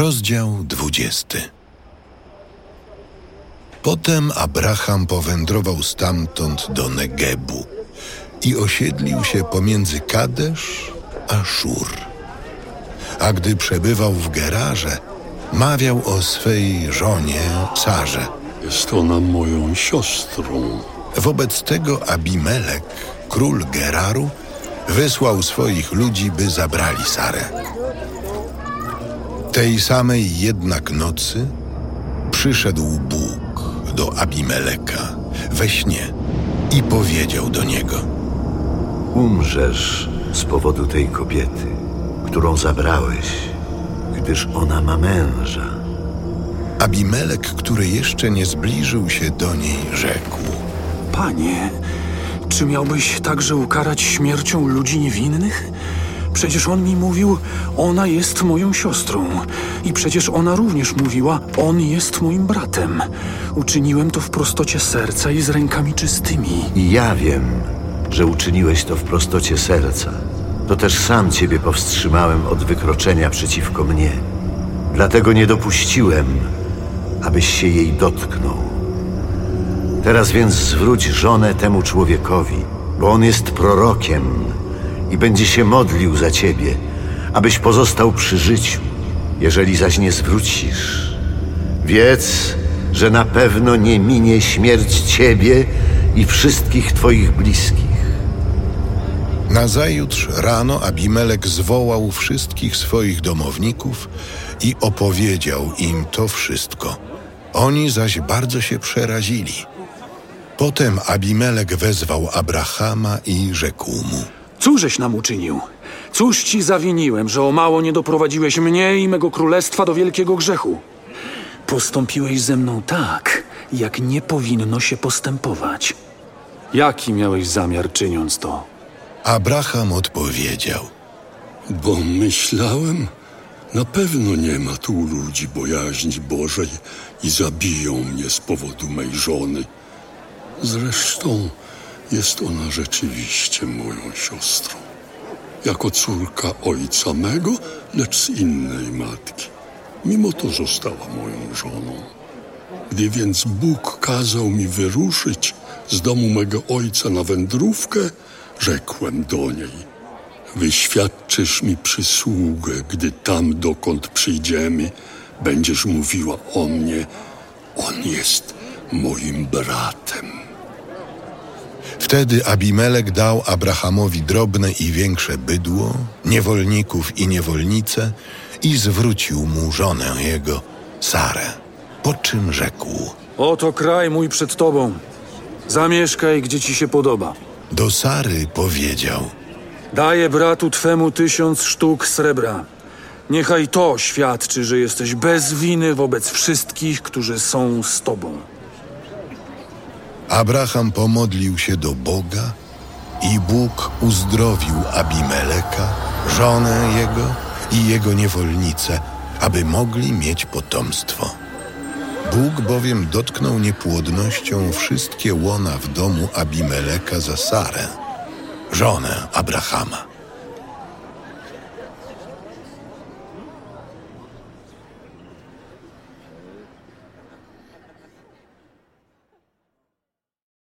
Rozdział 20 Potem Abraham powędrował stamtąd do Negebu i osiedlił się pomiędzy Kadesz a Szur. A gdy przebywał w Gerarze, mawiał o swej żonie Sarze. Jest ona moją siostrą. Wobec tego Abimelek, król Geraru, wysłał swoich ludzi, by zabrali Sarę. Tej samej jednak nocy przyszedł Bóg do Abimeleka we śnie i powiedział do niego: Umrzesz z powodu tej kobiety, którą zabrałeś, gdyż ona ma męża. Abimelek, który jeszcze nie zbliżył się do niej, rzekł: Panie, czy miałbyś także ukarać śmiercią ludzi niewinnych? Przecież on mi mówił, ona jest moją siostrą. I przecież ona również mówiła, on jest moim bratem. Uczyniłem to w prostocie serca i z rękami czystymi. I ja wiem, że uczyniłeś to w prostocie serca. To też sam ciebie powstrzymałem od wykroczenia przeciwko mnie. Dlatego nie dopuściłem, abyś się jej dotknął. Teraz więc zwróć żonę temu człowiekowi, bo on jest prorokiem i będzie się modlił za ciebie, abyś pozostał przy życiu. Jeżeli zaś nie zwrócisz, wiedz, że na pewno nie minie śmierć ciebie i wszystkich twoich bliskich. Nazajutrz rano Abimelek zwołał wszystkich swoich domowników i opowiedział im to wszystko. Oni zaś bardzo się przerazili. Potem Abimelek wezwał Abrahama i rzekł mu: Cóżeś nam uczynił? Cóż ci zawiniłem, że o mało nie doprowadziłeś mnie i mego królestwa do wielkiego grzechu? Postąpiłeś ze mną tak, jak nie powinno się postępować. Jaki miałeś zamiar czyniąc to? Abraham odpowiedział: Bo myślałem, na pewno nie ma tu ludzi bojaźni Bożej i zabiją mnie z powodu mej żony. Zresztą jest ona rzeczywiście moją siostrą. Jako córka ojca mego, lecz z innej matki. Mimo to została moją żoną. Gdy więc Bóg kazał mi wyruszyć z domu mego ojca na wędrówkę, rzekłem do niej: Wyświadczysz mi przysługę, gdy tam, dokąd przyjdziemy, będziesz mówiła o mnie: On jest moim bratem. Wtedy Abimelek dał Abrahamowi drobne i większe bydło, niewolników i niewolnice i zwrócił mu żonę jego, Sarę. Po czym rzekł: Oto kraj mój przed tobą. Zamieszkaj, gdzie ci się podoba. Do Sary powiedział: Daję bratu twemu tysiąc sztuk srebra. Niechaj to świadczy, że jesteś bez winy wobec wszystkich, którzy są z tobą. Abraham pomodlił się do Boga i Bóg uzdrowił Abimeleka, żonę jego i jego niewolnicę, aby mogli mieć potomstwo. Bóg bowiem dotknął niepłodnością wszystkie łona w domu Abimeleka za Sarę, żonę Abrahama.